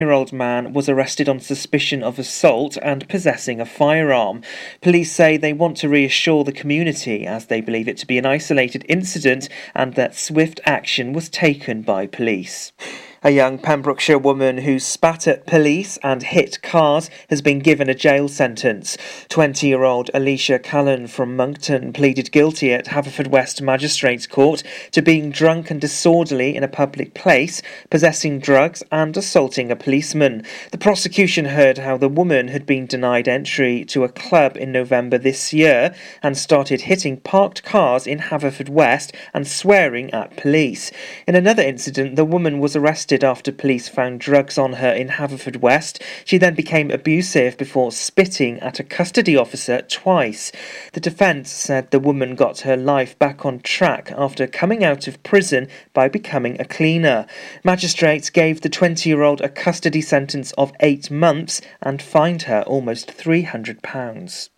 year old man was arrested on suspicion of assault and possessing a firearm. Police say they want to reassure the community as they believe it to be an isolated incident and that swift action was taken by police. A young Pembrokeshire woman who spat at police and hit cars has been given a jail sentence. 20 year old Alicia Callan from Monkton pleaded guilty at Haverfordwest Magistrates Court to being drunk and disorderly in a public place, possessing drugs, and assaulting a policeman. The prosecution heard how the woman had been denied entry to a club in November this year and started hitting parked cars in Haverfordwest and swearing at police. In another incident, the woman was arrested arrested after police found drugs on her in Haverfordwest. She then became abusive before spitting at a custody officer twice. The defence said the woman got her life back on track after coming out of prison by becoming a cleaner. Magistrates gave the 20 year old a custody sentence of eight months and fined her almost £300.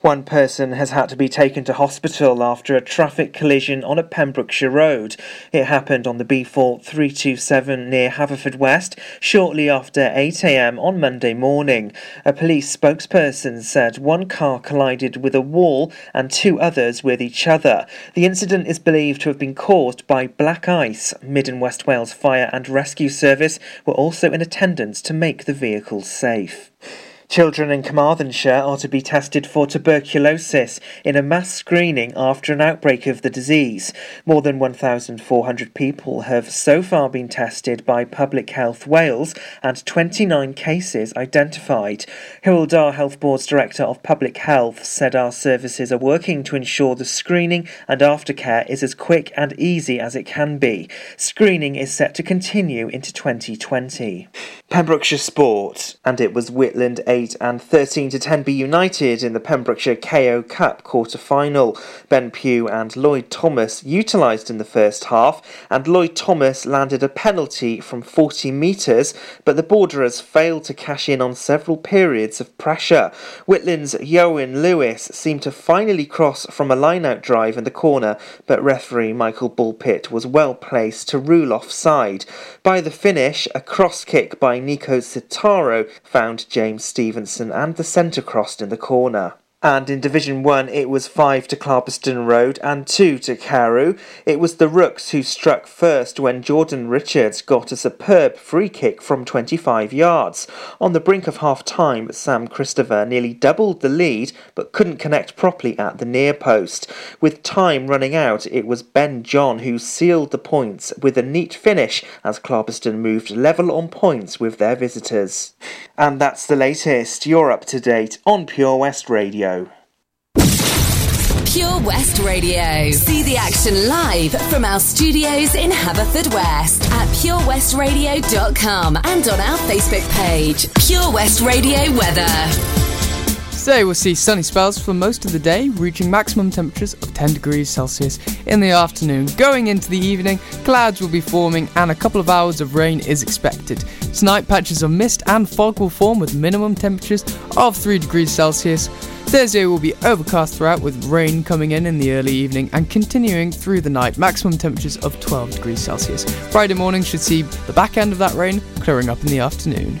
One person has had to be taken to hospital after a traffic collision on a Pembrokeshire road. It happened on the B4 327 near Haverfordwest shortly after 8am on Monday morning. A police spokesperson said one car collided with a wall and two others with each other. The incident is believed to have been caused by black ice. Mid and West Wales Fire and Rescue Service were also in attendance to make the vehicle safe. Children in Carmarthenshire are to be tested for tuberculosis in a mass screening after an outbreak of the disease. More than 1,400 people have so far been tested by Public Health Wales and 29 cases identified. Hywel Health Board's Director of Public Health said our services are working to ensure the screening and aftercare is as quick and easy as it can be. Screening is set to continue into 2020. Pembrokeshire Sport, and it was Whitland 8 and 13 to 10 be united in the Pembrokeshire KO Cup quarter final. Ben Pugh and Lloyd Thomas utilised in the first half, and Lloyd Thomas landed a penalty from 40 metres, but the Borderers failed to cash in on several periods of pressure. Whitland's Yowen Lewis seemed to finally cross from a line out drive in the corner, but referee Michael Bullpitt was well placed to rule offside. By the finish, a cross kick by Nico Citaro found James Stevenson and the centre crossed in the corner. And in Division 1, it was 5 to Clarbeston Road and 2 to Carew. It was the Rooks who struck first when Jordan Richards got a superb free kick from 25 yards. On the brink of half time, Sam Christopher nearly doubled the lead but couldn't connect properly at the near post. With time running out, it was Ben John who sealed the points with a neat finish as Clarbeston moved level on points with their visitors. And that's the latest. You're up to date on Pure West Radio. Pure West Radio. See the action live from our studios in Haverfordwest at purewestradio.com and on our Facebook page. Pure West Radio Weather. Today we'll see sunny spells for most of the day, reaching maximum temperatures of 10 degrees Celsius in the afternoon. Going into the evening, clouds will be forming and a couple of hours of rain is expected. Tonight, patches of mist and fog will form with minimum temperatures of 3 degrees Celsius. Thursday will be overcast throughout with rain coming in in the early evening and continuing through the night, maximum temperatures of 12 degrees Celsius. Friday morning should see the back end of that rain clearing up in the afternoon.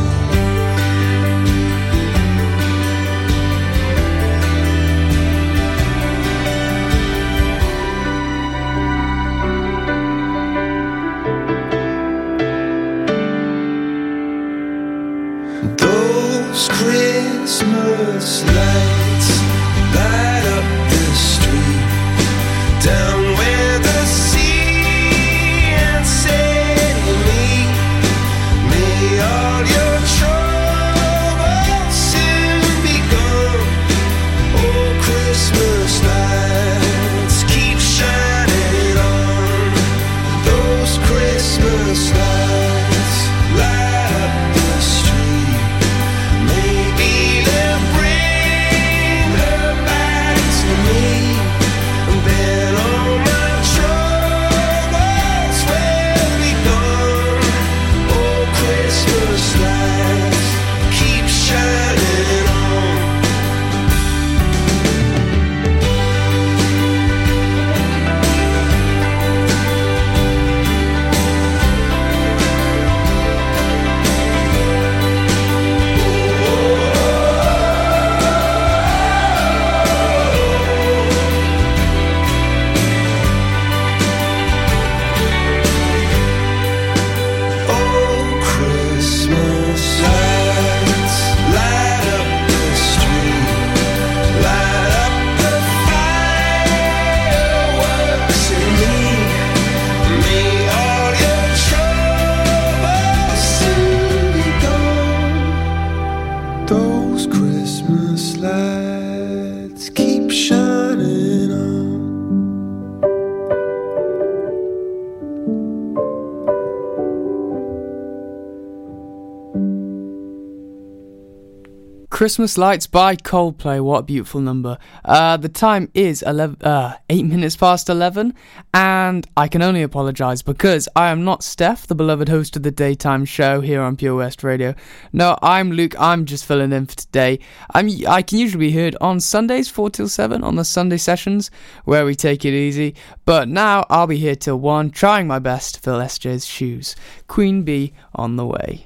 Those Christmas Christmas Lights by Coldplay. What a beautiful number. Uh, the time is 11, uh, 8 minutes past 11, and I can only apologise because I am not Steph, the beloved host of the daytime show here on Pure West Radio. No, I'm Luke. I'm just filling in for today. I'm, I can usually be heard on Sundays, 4 till 7, on the Sunday sessions, where we take it easy. But now I'll be here till 1, trying my best to fill SJ's shoes. Queen Bee on the way.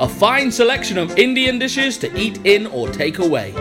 A fine selection of Indian dishes to eat in or take away.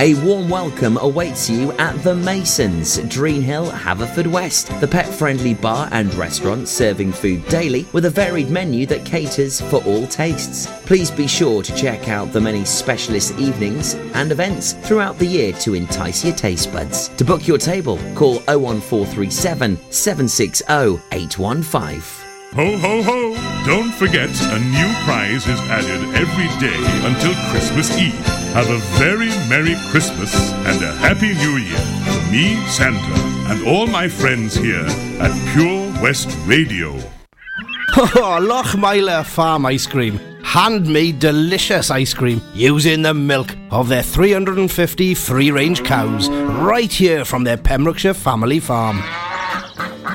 A warm welcome awaits you at The Masons, Dreenhill, Haverfordwest, the pet friendly bar and restaurant serving food daily with a varied menu that caters for all tastes. Please be sure to check out the many specialist evenings and events throughout the year to entice your taste buds. To book your table, call 01437 760 815. Ho ho ho! Don't forget, a new prize is added every day until Christmas Eve. Have a very Merry Christmas and a Happy New Year from me, Santa, and all my friends here at Pure West Radio. Oh, Lochmeyler Farm Ice Cream. Handmade delicious ice cream using the milk of their 350 free range cows right here from their Pembrokeshire family farm.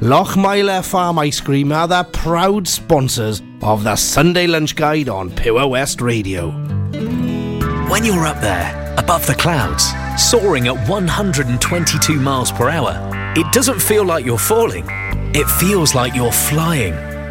Lochmeyler Farm Ice Cream are the proud sponsors of the Sunday Lunch Guide on Pure West Radio. When you're up there, above the clouds, soaring at 122 miles per hour, it doesn't feel like you're falling. It feels like you're flying.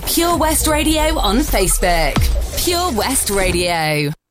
Pure West Radio on Facebook. Pure West Radio.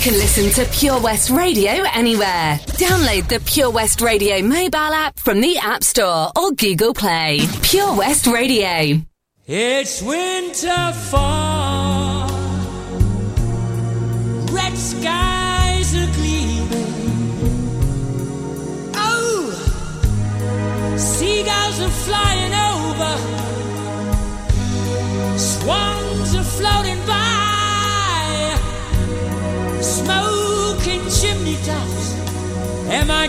can listen to Pure West Radio anywhere. Download the Pure West Radio mobile app from the App Store or Google Play. Pure West Radio. It's winter fall. Red skies are gleaming. Oh, seagulls are flying over. Swans are floating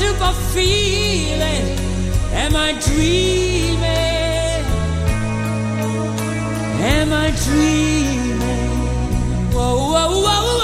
super feeling? Am I dreaming? Am I dreaming? Whoa, whoa, whoa.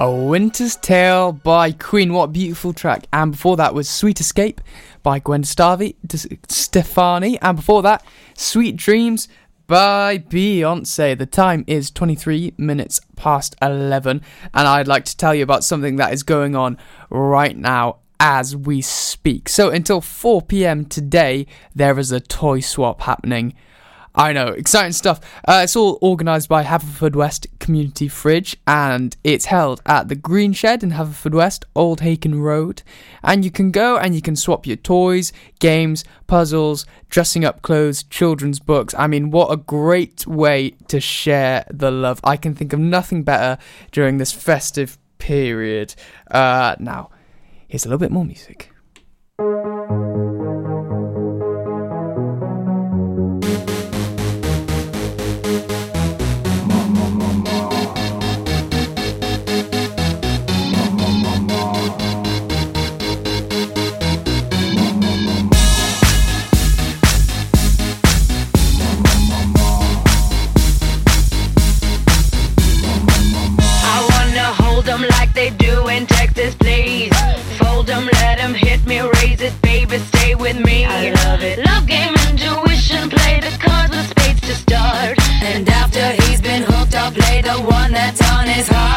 A Winter's Tale by Queen. What a beautiful track. And before that was Sweet Escape by Gwen Stefani. And before that, Sweet Dreams by Beyonce. The time is 23 minutes past 11. And I'd like to tell you about something that is going on right now as we speak. So until 4 pm today, there is a toy swap happening. I know, exciting stuff. Uh, it's all organised by Haverfordwest Community Fridge and it's held at the Green Shed in Haverfordwest, Old Hakin Road. And you can go and you can swap your toys, games, puzzles, dressing up clothes, children's books. I mean, what a great way to share the love. I can think of nothing better during this festive period. Uh, now, Here's a little bit more music. that on is hard.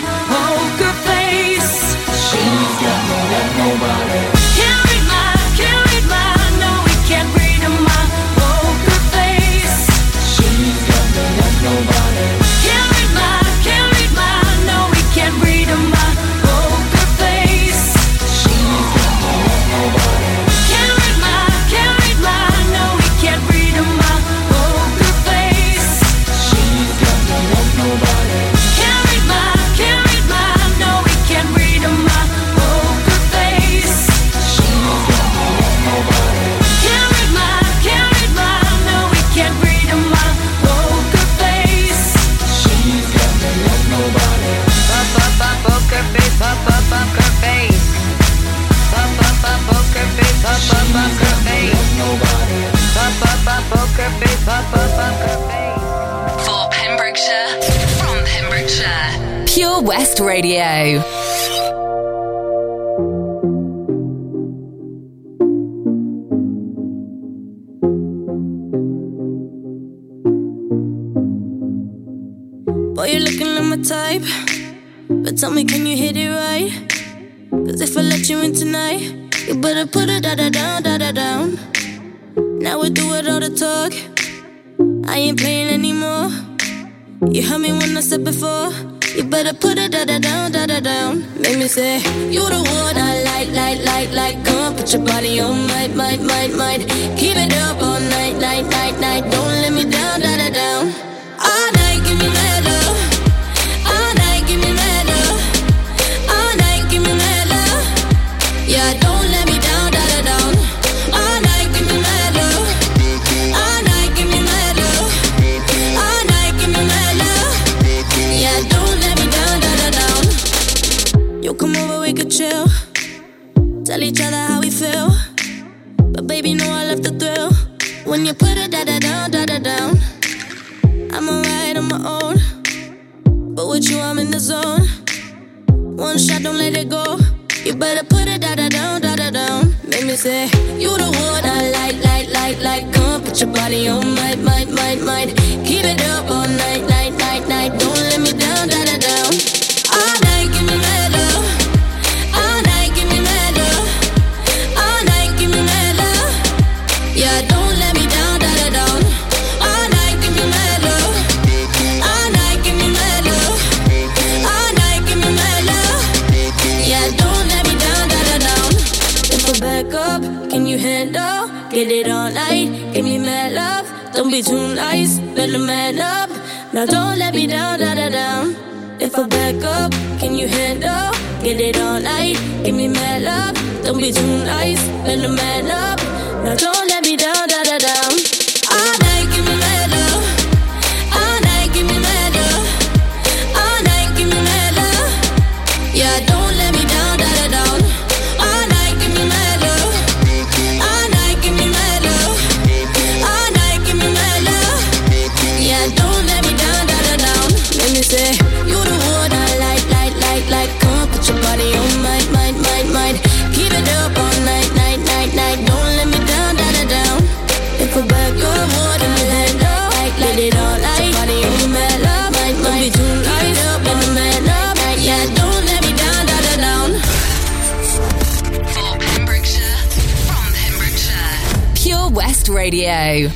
high. never said before. You better put it da da down, da da down. Make me say, You the one I like, like, like, like. Come on, put your body on, might, might, might, might. Keep it up all night, night, night, night. Don't let me down, da da down. Radio.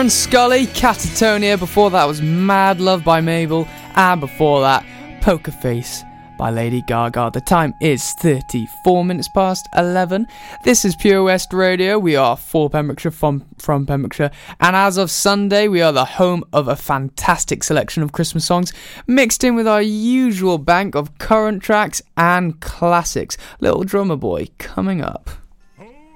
And Scully, Catatonia. Before that was Mad Love by Mabel. And before that, Poker Face by Lady Gaga. The time is 34 minutes past 11. This is Pure West Radio. We are for Pembrokeshire, from, from Pembrokeshire. And as of Sunday, we are the home of a fantastic selection of Christmas songs, mixed in with our usual bank of current tracks and classics. Little Drummer Boy coming up.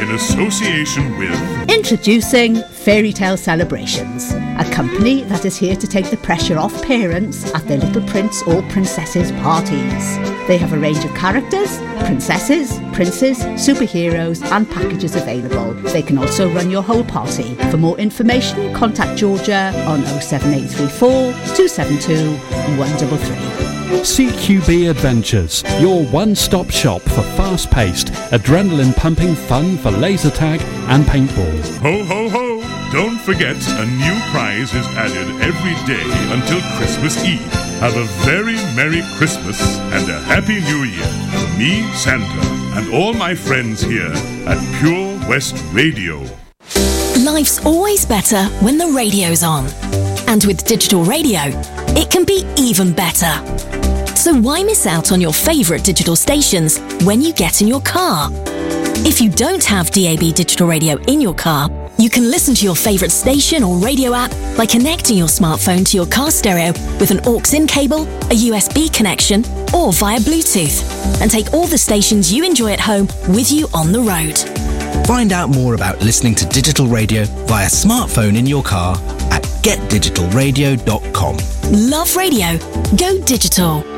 in association with Introducing Fairy Tale Celebrations, a company that is here to take the pressure off parents at their little prince or princesses parties. They have a range of characters, princesses, princes, superheroes, and packages available. They can also run your whole party. For more information, contact Georgia on 07834 272 133. CQB Adventures, your one stop shop for fast paced, adrenaline pumping fun for laser tag and paintball. Ho ho ho! Don't forget, a new prize is added every day until Christmas Eve. Have a very Merry Christmas and a Happy New Year from me, Santa, and all my friends here at Pure West Radio. Life's always better when the radio's on. And with digital radio, it can be even better. So why miss out on your favourite digital stations when you get in your car? If you don't have DAB digital radio in your car, you can listen to your favourite station or radio app by connecting your smartphone to your car stereo with an aux in cable, a USB connection, or via Bluetooth, and take all the stations you enjoy at home with you on the road. Find out more about listening to digital radio via smartphone in your car at getdigitalradio.com. Love radio. Go digital.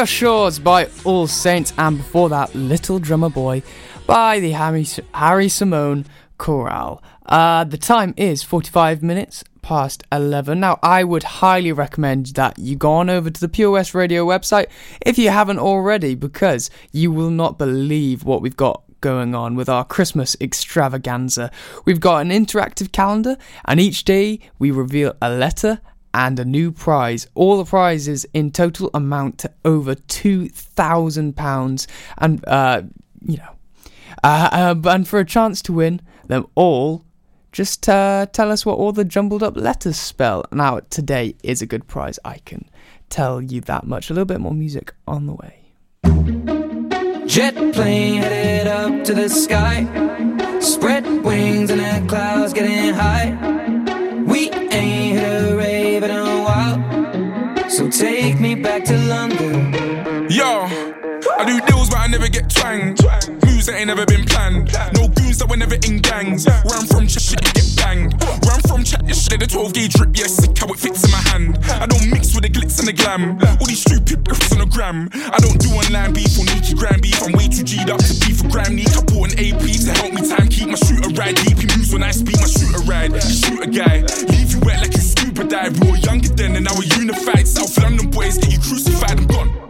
Pure Shores by All Saints, and before that, Little Drummer Boy by the Harry, Harry Simeone Chorale. Uh, the time is 45 minutes past 11. Now, I would highly recommend that you go on over to the Pure West Radio website if you haven't already, because you will not believe what we've got going on with our Christmas extravaganza. We've got an interactive calendar, and each day we reveal a letter and a new prize. All the prizes in total amount to over two thousand pounds, and uh, you know, uh, uh, and for a chance to win them all. Just uh, tell us what all the jumbled up letters spell. Now, today is a good prize, I can tell you that much. A little bit more music on the way. Jet plane headed up to the sky. Spread wings and the clouds getting high. Take me back to London. Yo, I do deals, but I never get twanged. Moves that ain't never been planned. No goons that were never in gangs. Where I'm from, chat shit get banged. Where I'm from, chat this shit, the 12 gauge drip, yeah, sick how it fits in my hand. I don't mix with the glitz and the glam. All these stupid riffs on the gram. I don't do online beef or Nikki gram beef. I'm way too G'd up to beef for gram. Need I bought an AP to help me time keep my shooter ride. Deep he moves when I speak my shooter ride. Shoot a guy, leave you wet like you scuba dive. We were younger then and now we're unified. South London boys get you crucified. I'm gone.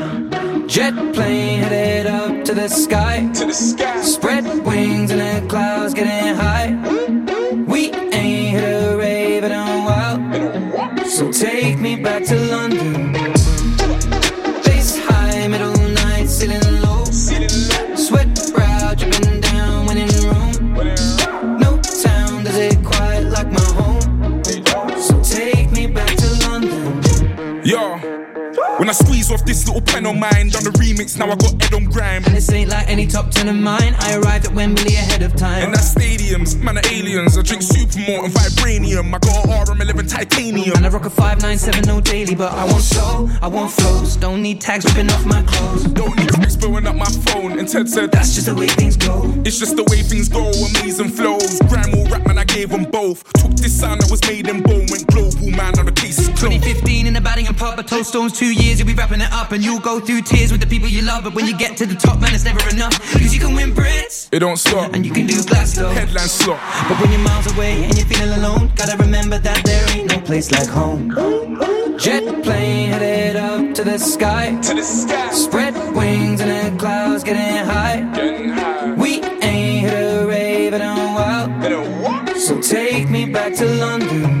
Jet plane headed up to the sky. To the sky. Spread wings and the clouds getting high. We ain't hit a rave in a while. So take pen on mine, done the remix, now I got Ed on grime. And this ain't like any top ten of mine. I arrived at Wembley ahead of time. And that's stadiums, man are aliens. I drink supermalt and vibranium. I got a RM11 titanium. And I rock a 597 no daily, but I want soul, I want flows. Don't need tags ripping off my clothes. Don't need tricks blowing up my phone. And Ted said, That's just the way things go. It's just the way things go. Amazing flows. Grime or rap, man, I gave them both. Took this sound that was made in bone, went global, man, now the case is closed. 2015 in the batting and pub, I told Stones two years, you'll be wrapping it up, and you'll go through tears with the people you love. But when you get to the top, man, it's never enough. Cause you can win Brits, It don't stop. and you can do Glasto. Headline slot. But when you're miles away and you're feeling alone, gotta remember that there ain't no place like home. Jet plane headed up to the sky. To the sky. Spread wings and the clouds getting high. Getting high. We ain't hit a rave in a while. In a? So take me back to London.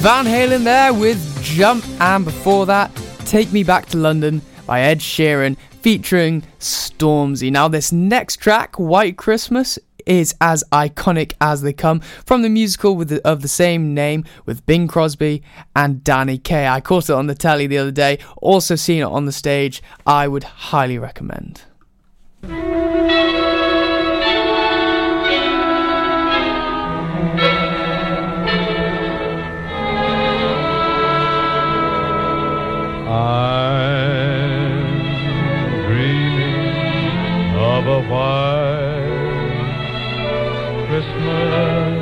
Van Halen there with Jump, and before that, Take Me Back to London by Ed Sheeran featuring Stormzy. Now, this next track, White Christmas, is as iconic as they come from the musical the, of the same name with Bing Crosby and Danny Kaye. I caught it on the telly the other day, also seen it on the stage. I would highly recommend. I'm dreaming of a white Christmas,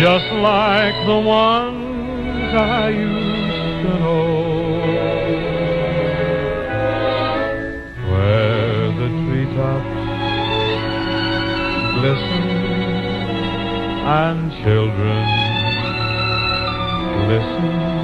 just like the ones I used to know, where the treetops glisten and children listen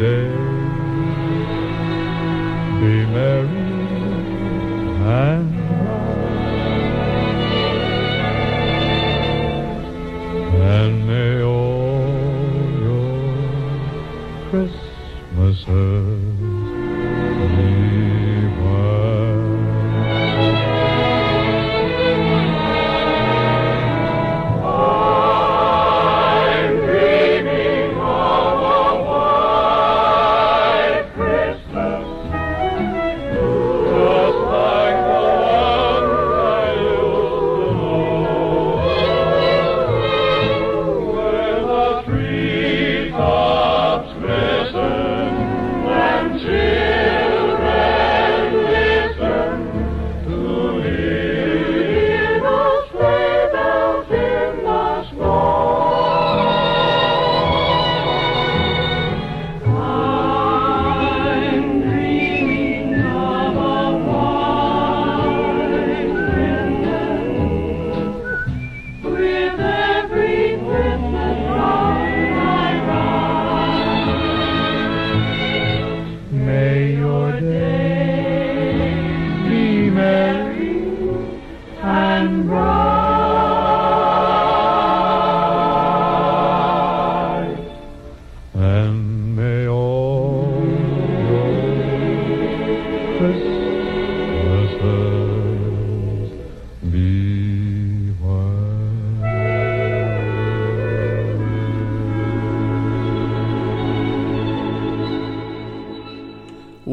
Your day. Be merry and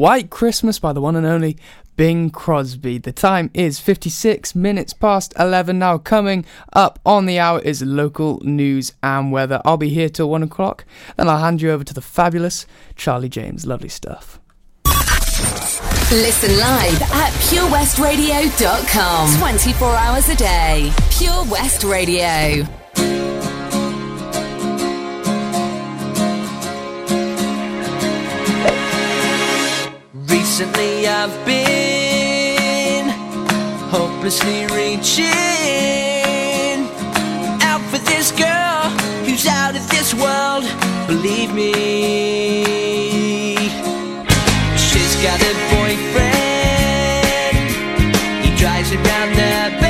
White Christmas by the one and only Bing Crosby. The time is 56 minutes past 11 now. Coming up on the hour is local news and weather. I'll be here till 1 o'clock. Then I'll hand you over to the fabulous Charlie James. Lovely stuff. Listen live at purewestradio.com. 24 hours a day. Pure West Radio. Recently I've been hopelessly reaching out for this girl who's out of this world. Believe me, she's got a boyfriend. He drives around the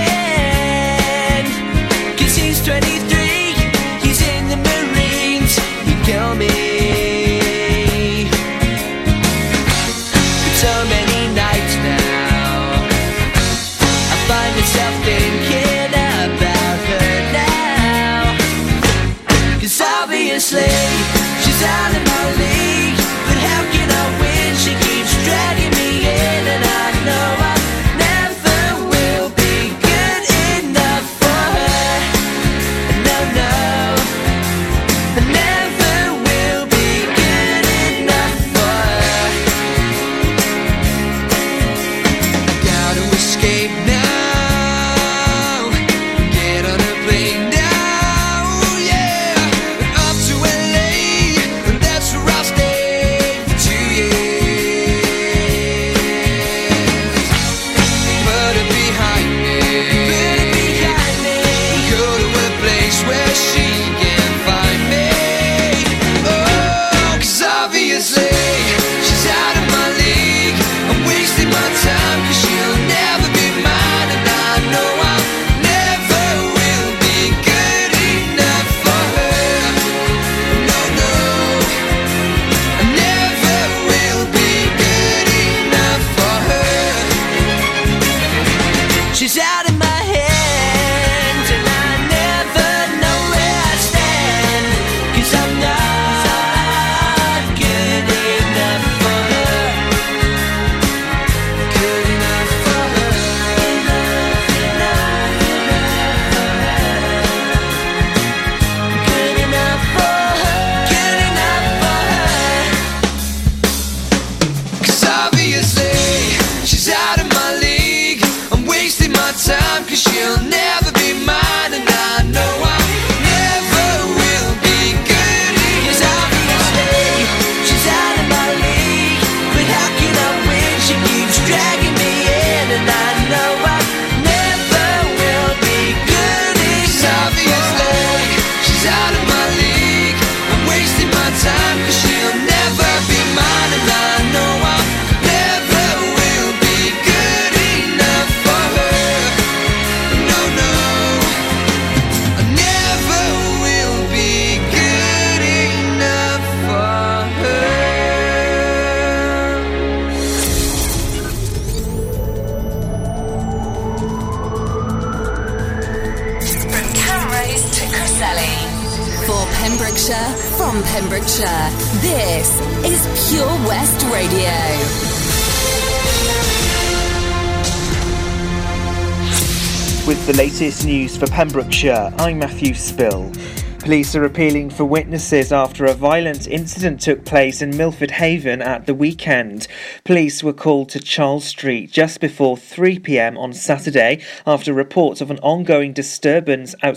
latest news for Pembrokeshire, I'm Matthew Spill. Police are appealing for witnesses after a violent incident took place in Milford Haven at the weekend. Police were called to Charles Street just before 3 pm on Saturday after reports of an ongoing disturbance outside.